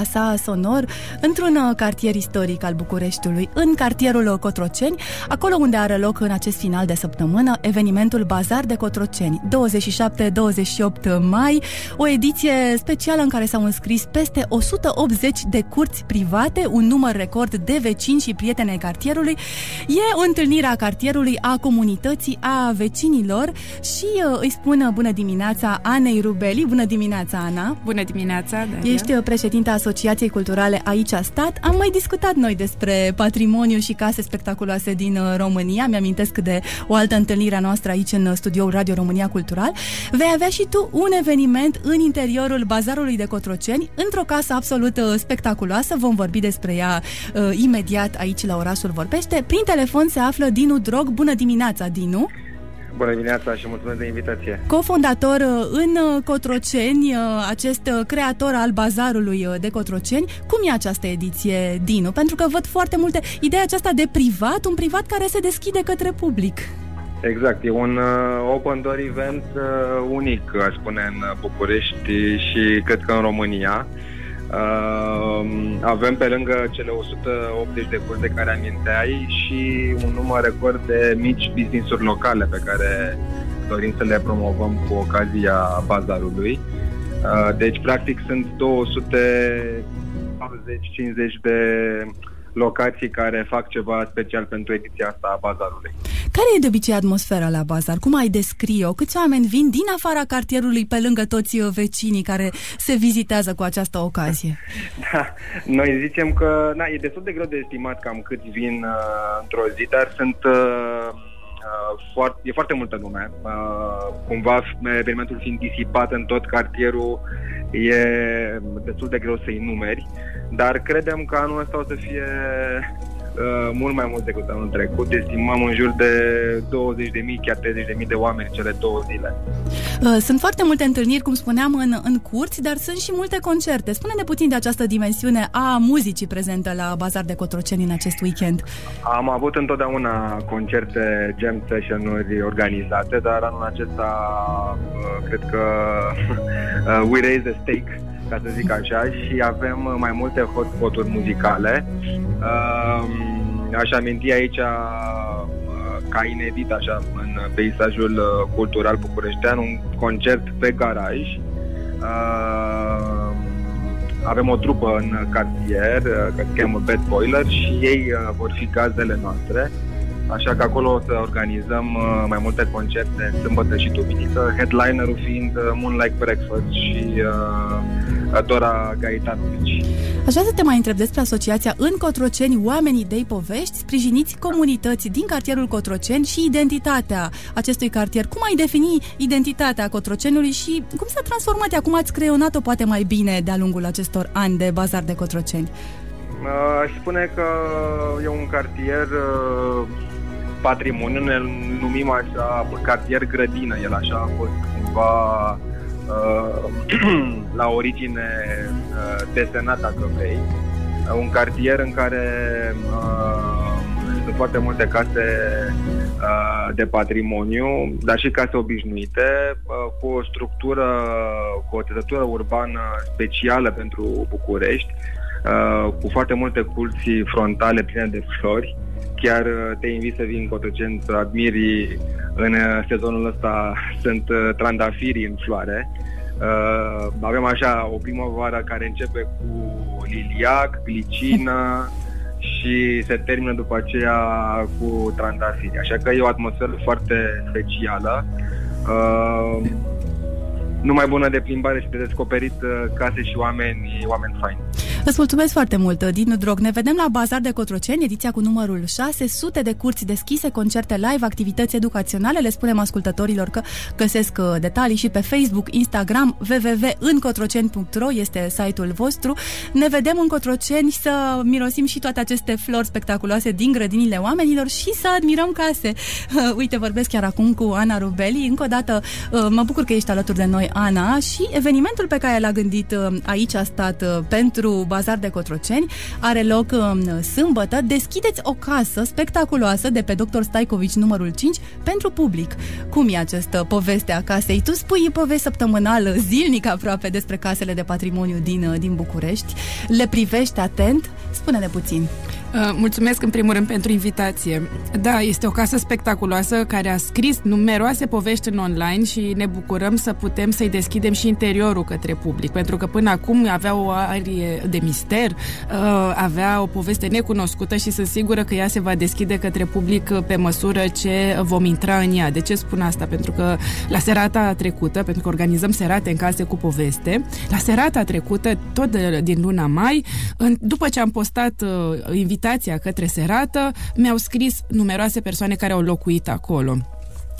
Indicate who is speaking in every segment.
Speaker 1: ne vom plasa sonor într-un uh, cartier istoric al Bucureștiului, în cartierul Cotroceni, acolo unde are loc în acest final de săptămână evenimentul Bazar de Cotroceni, 27-28 mai, o ediție specială în care s-au înscris peste 180 de curți private, un număr record de vecini și prieteni ai cartierului. E o întâlnire a cartierului, a comunității, a vecinilor și uh, îi spun bună dimineața Anei Rubeli. Bună dimineața, Ana!
Speaker 2: Bună dimineața, Daria.
Speaker 1: Ești uh, președinte președinta Asociației Culturale Aici a Stat. Am mai discutat noi despre patrimoniu și case spectaculoase din uh, România. Mi-amintesc de o altă întâlnire a noastră aici în studioul Radio România Cultural. Vei avea și tu un eveniment în interiorul bazarului de Cotroceni, într-o casă absolut uh, spectaculoasă. Vom vorbi despre ea uh, imediat aici la Orașul Vorbește. Prin telefon se află Dinu Drog. Bună dimineața, Dinu!
Speaker 3: Bună dimineața și mulțumesc de invitație.
Speaker 1: Cofondator uh, în uh, Cotroceni, uh, acest creator al bazarului de Cotroceni. Cum e această ediție, Dinu? Pentru că văd foarte multe... Ideea aceasta de privat, un privat care se deschide către public.
Speaker 3: Exact, e un uh, open door event uh, unic, aș spune, în București și cred că în România. Uh, avem pe lângă cele 180 de curse de care aminteai și un număr record de mici business-uri locale pe care dorim să le promovăm cu ocazia bazarului. Uh, deci, practic, sunt 240-50 de locații care fac ceva special pentru ediția asta a bazarului.
Speaker 1: Care e de obicei atmosfera la bazar? Cum ai descrie-o? Câți oameni vin din afara cartierului pe lângă toți uh, vecinii care se vizitează cu această ocazie?
Speaker 3: Da, noi zicem că na, e destul de greu de estimat cam câți vin uh, într-o zi, dar sunt uh, uh, foarte, e foarte multă lume. Uh, cumva evenimentul fiind disipat în tot cartierul e destul de greu să-i numeri, dar credem că anul ăsta o să fie uh, mult mai mult decât anul trecut. Estimăm în jur de 20.000, chiar 30.000 de oameni cele două zile.
Speaker 1: Uh, sunt foarte multe întâlniri, cum spuneam, în, în curți, dar sunt și multe concerte. Spune-ne puțin de această dimensiune a muzicii prezentă la Bazar de Cotroceni în acest weekend.
Speaker 3: Am avut întotdeauna concerte, jam session-uri organizate, dar anul acesta uh, cred că uh, we raise the stake ca să zic așa, și avem uh, mai multe hotspot-uri muzicale. Um, aș aminti aici uh, ca inedit așa în peisajul uh, cultural bucureștean un concert pe garaj. Avem o trupă în cartier care se cheamă Bad Boiler și ei vor fi gazdele noastre. Așa că acolo o să organizăm mai multe concerte sâmbătă și duminică, headlinerul fiind Moonlight Breakfast și uh, Dora Gaetanovici.
Speaker 1: Aș vrea să te mai întreb despre asociația în Cotroceni, oamenii de povești, sprijiniți comunități din cartierul Cotroceni și identitatea acestui cartier. Cum ai defini identitatea Cotrocenului și cum s-a transformat ea? Cum ați creionat-o poate mai bine de-a lungul acestor ani de bazar de Cotroceni?
Speaker 3: Aș spune că e un cartier uh, patrimoniu, ne numim așa cartier grădină, el așa a fost cumva uh, la origine uh, desenat, dacă vrei. Uh, un cartier în care uh, sunt foarte multe case uh, de patrimoniu, dar și case obișnuite, uh, cu o structură, cu o țesătură urbană specială pentru București, uh, cu foarte multe culți frontale pline de flori. Chiar uh, te invit să vii în Cotroceni să admiri în uh, sezonul ăsta sunt uh, trandafirii în floare. Uh, avem așa o primăvară care începe cu liliac, glicină și se termină după aceea cu trandafiri. Așa că e o atmosferă foarte specială. Uh, numai bună de plimbare și de descoperit uh, case și oameni, oameni faini.
Speaker 1: Îți mulțumesc foarte mult, Dinu Drog. Ne vedem la Bazar de Cotroceni, ediția cu numărul 6, sute de curți deschise, concerte live, activități educaționale. Le spunem ascultătorilor că găsesc uh, detalii și pe Facebook, Instagram, www.încotroceni.ro este site-ul vostru. Ne vedem în Cotroceni să mirosim și toate aceste flori spectaculoase din grădinile oamenilor și să admirăm case. Uite, vorbesc chiar acum cu Ana Rubeli. Încă o dată uh, mă bucur că ești alături de noi, Ana, și evenimentul pe care l-a gândit uh, aici a stat pentru Bazar de Cotroceni are loc um, sâmbătă. Deschideți o casă spectaculoasă de pe Dr. Staicovici numărul 5 pentru public. Cum e această poveste a casei? Tu spui poveste săptămânală, zilnic aproape despre casele de patrimoniu din, uh, din București. Le privești atent? Spune-ne puțin.
Speaker 2: Uh, mulțumesc în primul rând pentru invitație. Da, este o casă spectaculoasă care a scris numeroase povești în online și ne bucurăm să putem să-i deschidem și interiorul către public, pentru că până acum avea o arie de mister, uh, avea o poveste necunoscută și sunt sigură că ea se va deschide către public pe măsură ce vom intra în ea. De ce spun asta? Pentru că la serata trecută, pentru că organizăm serate în case cu poveste, la serata trecută, tot din luna mai, după ce am postat uh, invitația către serată, mi-au scris numeroase persoane care au locuit acolo.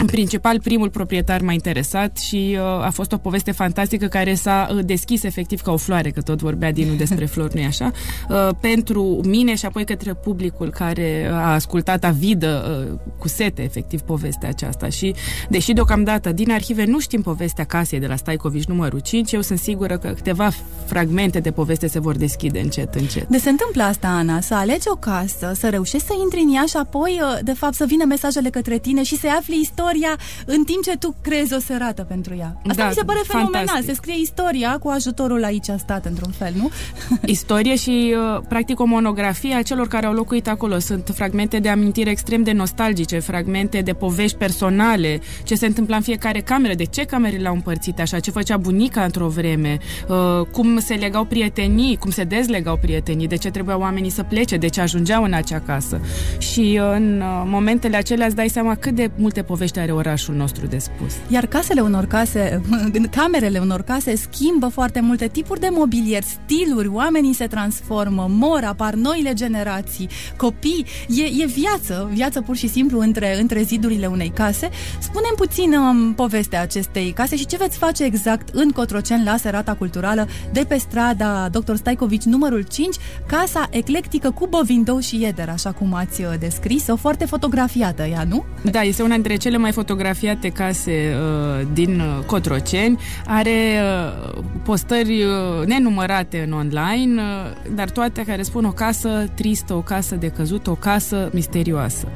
Speaker 2: În principal, primul proprietar m-a interesat și uh, a fost o poveste fantastică care s-a uh, deschis efectiv ca o floare, că tot vorbea Dinu despre flori, nu-i așa? Uh, pentru mine și apoi către publicul care a ascultat avidă uh, cu sete, efectiv, povestea aceasta. Și, deși deocamdată din arhive nu știm povestea casei de la Staicovici numărul 5, eu sunt sigură că câteva fragmente de poveste se vor deschide încet, încet.
Speaker 1: De se întâmplă asta, Ana, să alegi o casă, să reușești să intri în ea și apoi, uh, de fapt, să vină mesajele către tine și să afli istoria istoria în timp ce tu crezi o serată pentru ea. Asta
Speaker 2: da,
Speaker 1: mi se pare
Speaker 2: fantastic.
Speaker 1: fenomenal. Se scrie istoria cu ajutorul aici a stat, într-un fel, nu?
Speaker 2: Istorie și, uh, practic, o monografie a celor care au locuit acolo. Sunt fragmente de amintiri extrem de nostalgice, fragmente de povești personale, ce se întâmpla în fiecare cameră, de ce camerele au împărțit așa, ce făcea bunica într-o vreme, uh, cum se legau prietenii, cum se dezlegau prietenii, de ce trebuia oamenii să plece, de ce ajungeau în acea casă. Și uh, în momentele acelea îți dai seama cât de multe povești are orașul nostru de spus.
Speaker 1: Iar casele unor case, camerele unor case schimbă foarte multe tipuri de mobilier, stiluri, oamenii se transformă, mor, apar noile generații, copii, e, e viață, viață pur și simplu între, între zidurile unei case. Spunem puțin um, povestea acestei case și ce veți face exact în Cotroceni la Serata Culturală de pe strada Dr. Staicovici numărul 5, casa eclectică cu bovindou și ieder, așa cum ați uh, descris-o, foarte fotografiată ea, nu?
Speaker 2: Da, este una dintre cele mai mai fotografiate case uh, din uh, Cotroceni, are uh, postări uh, nenumărate în online, uh, dar toate care spun o casă tristă, o casă de căzut, o casă misterioasă.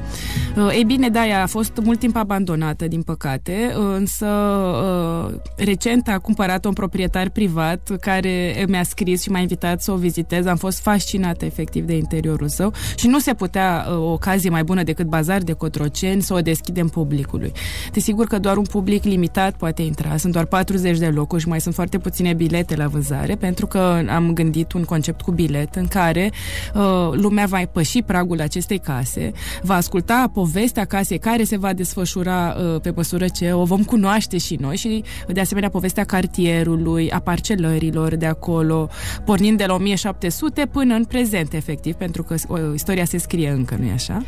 Speaker 2: Uh, ei bine, da, ea a fost mult timp abandonată, din păcate, uh, însă uh, recent a cumpărat un proprietar privat care mi-a scris și m-a invitat să o vizitez. Am fost fascinată efectiv de interiorul său și nu se putea uh, o ocazie mai bună decât bazar de Cotroceni să o deschidem publicului publicului. Desigur că doar un public limitat poate intra, sunt doar 40 de locuri și mai sunt foarte puține bilete la vânzare, pentru că am gândit un concept cu bilet în care uh, lumea va păși pragul acestei case, va asculta povestea casei care se va desfășura uh, pe măsură ce o vom cunoaște și noi și de asemenea povestea cartierului, a parcelărilor de acolo, pornind de la 1700 până în prezent, efectiv, pentru că uh, istoria se scrie încă, nu-i așa?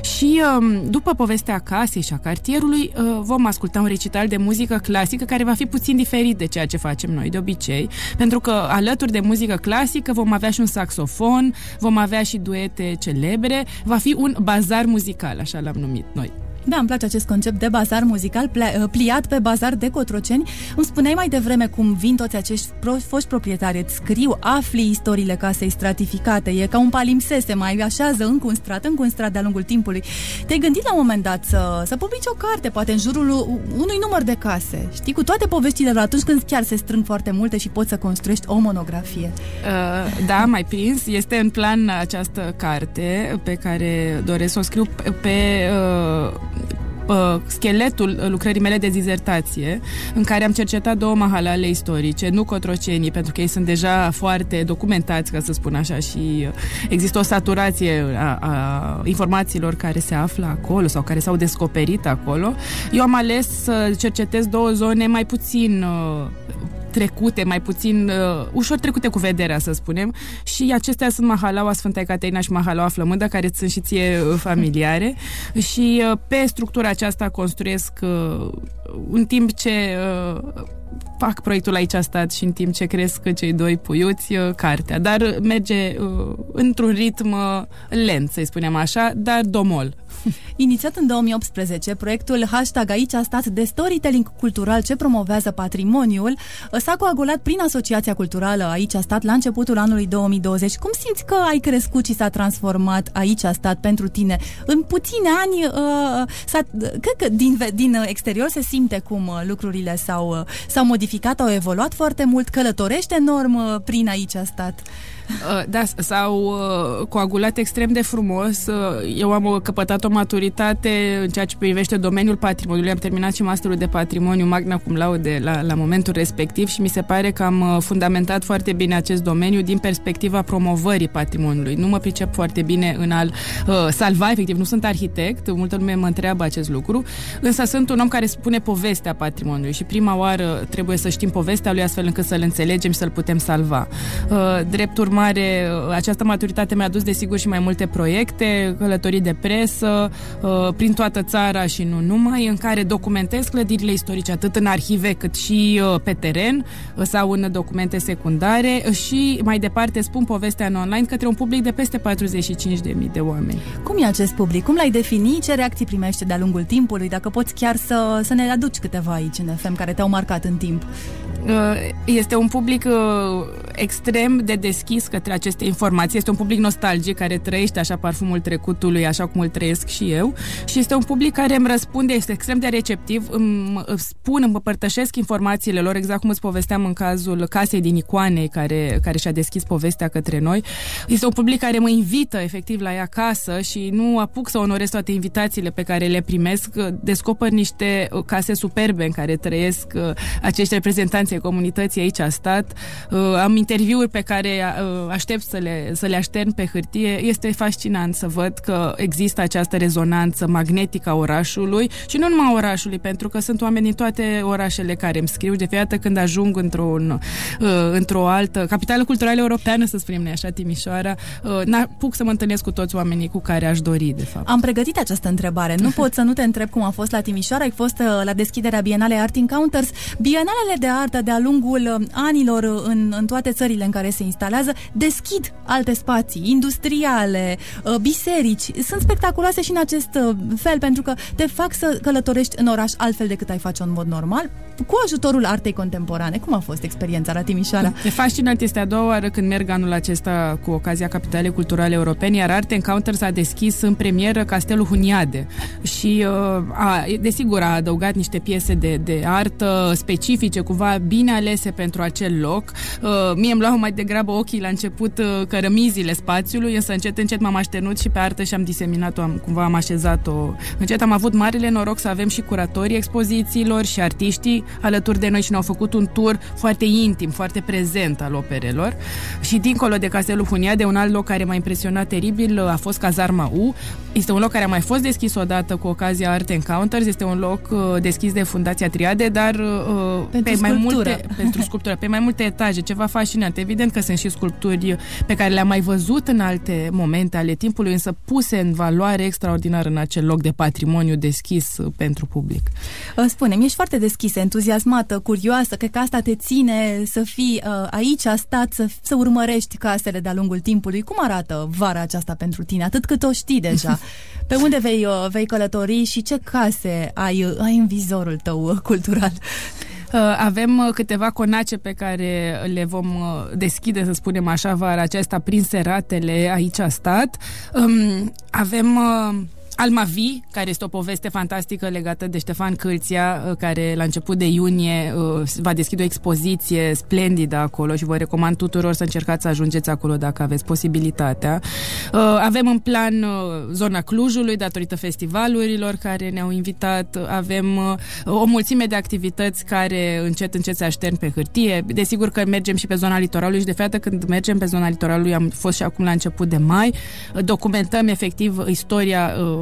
Speaker 2: Și um, după povestea casei și a cartierului uh, vom asculta un recital de muzică clasică care va fi puțin diferit de ceea ce facem noi de obicei, pentru că alături de muzică clasică vom avea și un saxofon, vom avea și duete celebre, va fi un bazar muzical, așa l-am numit noi.
Speaker 1: Da, îmi place acest concept de bazar muzical uh, pliat pe bazar de Cotroceni. Îmi spuneai mai devreme cum vin toți acești pro- foști proprietari, îți scriu, afli istoriile casei stratificate, e ca un palimpsese, mai așează încă un strat, încă un strat de-a lungul timpului. Te-ai gândit la un moment dat să, să publici o carte, poate în jurul unui număr de case, știi, cu toate poveștile de atunci când chiar se strâng foarte multe și poți să construiești o monografie.
Speaker 2: Uh, da, mai prins. Este în plan această carte pe care doresc să o scriu pe, pe uh, uh, scheletul lucrării mele de dizertație, în care am cercetat două mahalale istorice, nu cotrocenii, pentru că ei sunt deja foarte documentați, ca să spun așa, și există o saturație a, a informațiilor care se află acolo sau care s-au descoperit acolo. Eu am ales să cercetez două zone mai puțin uh, trecute, mai puțin uh, ușor trecute cu vederea, să spunem. Și acestea sunt Mahalaua Sfânta Ecaterina și Mahalaua Flămândă, care sunt și ție uh, familiare. și uh, pe structura aceasta construiesc uh, în timp ce uh, fac proiectul aici a stat și în timp ce cresc cei doi puiuți, uh, cartea. Dar merge uh, într-un ritm uh, lent, să-i spunem așa, dar domol.
Speaker 1: Inițiat în 2018, proiectul hashtag Aici a stat de storytelling cultural ce promovează patrimoniul s-a coagulat prin Asociația Culturală Aici a stat la începutul anului 2020. Cum simți că ai crescut și s-a transformat Aici a stat pentru tine? În puține ani, uh, s-a, cred că din, din exterior se simte cum uh, lucrurile s-au, uh, s-au modificat, au evoluat foarte mult, călătorește enorm uh, prin Aici a stat.
Speaker 2: Uh, da, s-au uh, coagulat extrem de frumos. Uh, eu am căpătat o maturitate în ceea ce privește domeniul patrimoniului. Am terminat și masterul de patrimoniu magna cum laude la, la momentul respectiv și mi se pare că am fundamentat foarte bine acest domeniu din perspectiva promovării patrimoniului. Nu mă pricep foarte bine în al uh, salva, efectiv, nu sunt arhitect, multă lume mă întreabă acest lucru, însă sunt un om care spune povestea patrimoniului și prima oară trebuie să știm povestea lui astfel încât să-l înțelegem și să-l putem salva. Uh, drept urmare, această maturitate mi-a dus desigur și mai multe proiecte, călătorii de presă, uh, prin toată țara și nu numai, în care documentez clădirile istorice atât în arhive cât și uh, pe teren uh, sau în documente secundare și mai departe spun povestea în online către un public de peste 45.000 de oameni.
Speaker 1: Cum e acest public? Cum l-ai defini? Ce reacții primește de-a lungul timpului? Dacă poți chiar să, să ne aduci câteva aici în FM care te-au marcat în timp.
Speaker 2: Este un public extrem de deschis către aceste informații. Este un public nostalgic care trăiește așa parfumul trecutului, așa cum îl trăiesc și eu. Și este un public care îmi răspunde, este extrem de receptiv, îmi spun, îmi împărtășesc informațiile lor, exact cum îți povesteam în cazul casei din Icoane, care, care și-a deschis povestea către noi. Este un public care mă invită efectiv la ea acasă și nu apuc să onorez toate invitațiile pe care le primesc. Descoper niște uh, case superbe în care trăiesc uh, acești reprezentanți ai comunității aici a stat. Uh, am interviuri pe care aștept să le, să le aștern pe hârtie. Este fascinant să văd că există această rezonanță magnetică a orașului și nu numai a orașului, pentru că sunt oameni din toate orașele care îmi scriu. De fiecare când ajung într-o, într-o altă capitală culturală europeană, să spunem noi așa, Timișoara, n-apuc să mă întâlnesc cu toți oamenii cu care aș dori, de fapt.
Speaker 1: Am pregătit această întrebare. Nu pot să nu te întreb cum a fost la Timișoara. Ai fost la deschiderea Bienalei Art Encounters. Bienalele de artă de-a lungul anilor în, în toate țările în care se instalează deschid alte spații industriale, biserici. Sunt spectaculoase și în acest fel pentru că te fac să călătorești în oraș altfel decât ai face în mod normal cu ajutorul artei contemporane. Cum a fost experiența la Timișoara?
Speaker 2: E fascinant, este a doua oară când merg anul acesta cu ocazia Capitalei Culturale Europene, iar Art Encounter s-a deschis în premieră Castelul Huniade și uh, a, desigur a adăugat niște piese de, de artă specifice, cumva bine alese pentru acel loc. Uh, mie îmi luau mai degrabă ochii la început uh, cărămizile spațiului, însă încet, încet m-am așternut și pe artă și am diseminat-o, am, cumva am așezat-o. Încet am avut marele noroc să avem și curatorii expozițiilor și artiștii alături de noi și ne-au făcut un tur foarte intim, foarte prezent al operelor. Și dincolo de Castelul Huniade, un alt loc care m-a impresionat teribil a fost Cazarma U. Este un loc care a mai fost deschis odată cu ocazia Art Encounters. Este un loc uh, deschis de Fundația Triade, dar uh,
Speaker 1: pentru
Speaker 2: pe
Speaker 1: mai
Speaker 2: multe pentru sculptură, pe mai multe etaje, ceva fascinant. Evident că sunt și sculpturi pe care le-am mai văzut în alte momente ale timpului, însă puse în valoare extraordinar în acel loc de patrimoniu deschis uh, pentru public.
Speaker 1: Spune-mi, ești foarte deschisă, entuziasmată, curioasă, că asta te ține să fii uh, aici, a stat, să, să urmărești casele de-a lungul timpului. Cum arată vara aceasta pentru tine, atât cât o știi deja? Pe unde vei, uh, vei călători și ce case ai, uh, ai în vizorul tău uh, cultural?
Speaker 2: Avem câteva conace pe care le vom deschide, să spunem așa, vara aceasta prin seratele aici a stat. Um, avem Almavi, care este o poveste fantastică legată de Ștefan Câlția, uh, care la început de iunie uh, va deschide o expoziție splendidă acolo și vă recomand tuturor să încercați să ajungeți acolo dacă aveți posibilitatea. Uh, avem în plan zona Clujului, datorită festivalurilor care ne-au invitat. Avem o mulțime de activități care încet, încet se aștern pe hârtie. Desigur că mergem și pe zona litoralului și de fapt când mergem pe zona litoralului am fost și acum la început de mai. Documentăm efectiv istoria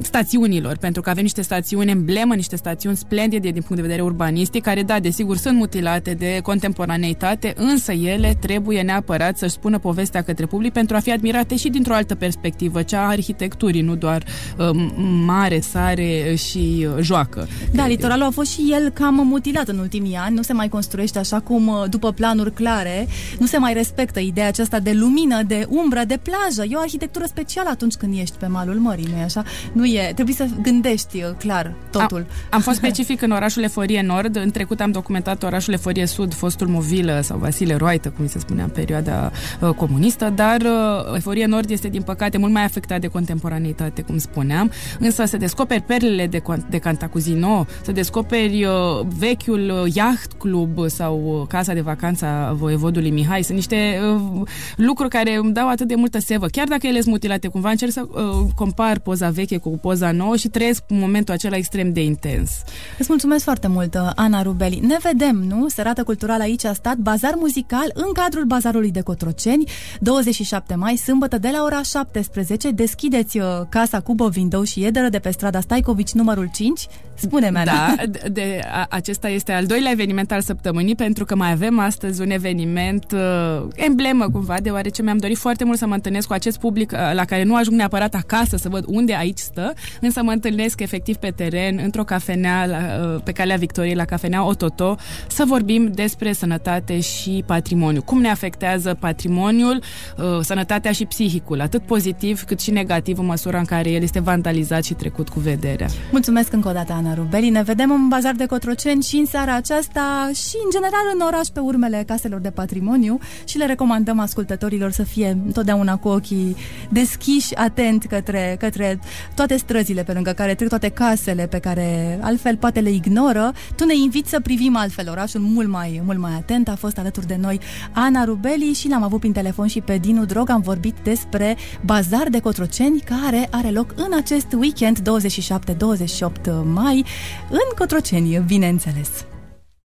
Speaker 2: stațiunilor, pentru că avem niște stațiuni emblemă, niște stațiuni splendide din punct de vedere urbanistic, care, da, desigur, sunt mutilate de contemporaneitate, însă ele trebuie neapărat să-și spună povestea către public pentru a fi admirate și dintr-o altă perspectivă, cea a arhitecturii, nu doar uh, mare, sare și uh, joacă.
Speaker 1: Da, litoralul a fost și el cam mutilat în ultimii ani, nu se mai construiește așa cum uh, după planuri clare, nu se mai respectă ideea aceasta de lumină, de umbră, de plajă. E o arhitectură specială atunci când ești pe malul mării, nu-i așa? Nu e, trebuie să gândești uh, clar totul.
Speaker 2: Am, am fost specific în orașul Eforie Nord, în trecut am documentat orașul Eforie Sud, fostul Movilă sau Vasile Roaită, cum se spunea în perioada uh, comunistă, dar uh, Eforie Nord este din păcate mult mai afectat de contemporaneitate, cum spuneam, însă să descoperi perlele de, de Cantacuzino, să descoperi uh, vechiul uh, yacht club sau uh, casa de vacanță a voievodului Mihai, sunt niște uh, lucruri care îmi dau atât de multă sevă, chiar dacă ele sunt mutilate, cumva încerc să uh, compar poza veche cu poza nouă și trăiesc momentul acela extrem de intens.
Speaker 1: Îți mulțumesc foarte mult, Ana Rubeli. Ne vedem, nu? Serată culturală aici a stat, bazar muzical în cadrul bazarului de Cotroceni, 27 mai, sâmbătă de la ora 17. Deschideți uh, casa Cubo Window și Ederă de pe strada Staicovici numărul 5. Spune-mi, Ana.
Speaker 2: Da, de, de, a, acesta este al doilea eveniment al săptămânii, pentru că mai avem astăzi un eveniment uh, emblemă, cumva, deoarece mi-am dorit foarte mult să mă întâlnesc cu acest public uh, la care nu ajung neapărat acasă să văd unde aici stă, însă mă întâlnesc efectiv pe teren, într-o cafenea la, uh, pe calea Victoriei, la cafenea Ototo, să vorbim despre sănătate și patrimoniu. Cum ne afectează patrimoniul, uh, sănătatea și psihicul, atât pozitiv cât și negativ în măsura în care el este vandalizat și trecut cu vederea.
Speaker 1: Mulțumesc încă o dată, Ana Rubeli. Ne vedem în bazar de Cotroceni și în seara aceasta și, în general, în oraș pe urmele caselor de patrimoniu și le recomandăm ascultătorilor să fie întotdeauna cu ochii deschiși, atent către, către toate străzile pe lângă care trec toate casele pe care altfel poate le ignoră. Tu ne inviți să privim altfel orașul mult mai, mult mai atent. A fost alături de noi Ana Rubeli și l-am avut prin telefon și pe Dinu Drog. Am vorbit despre bazar de Cotroceni care are loc în acest weekend 27-28 mai în Cotroceni, bineînțeles.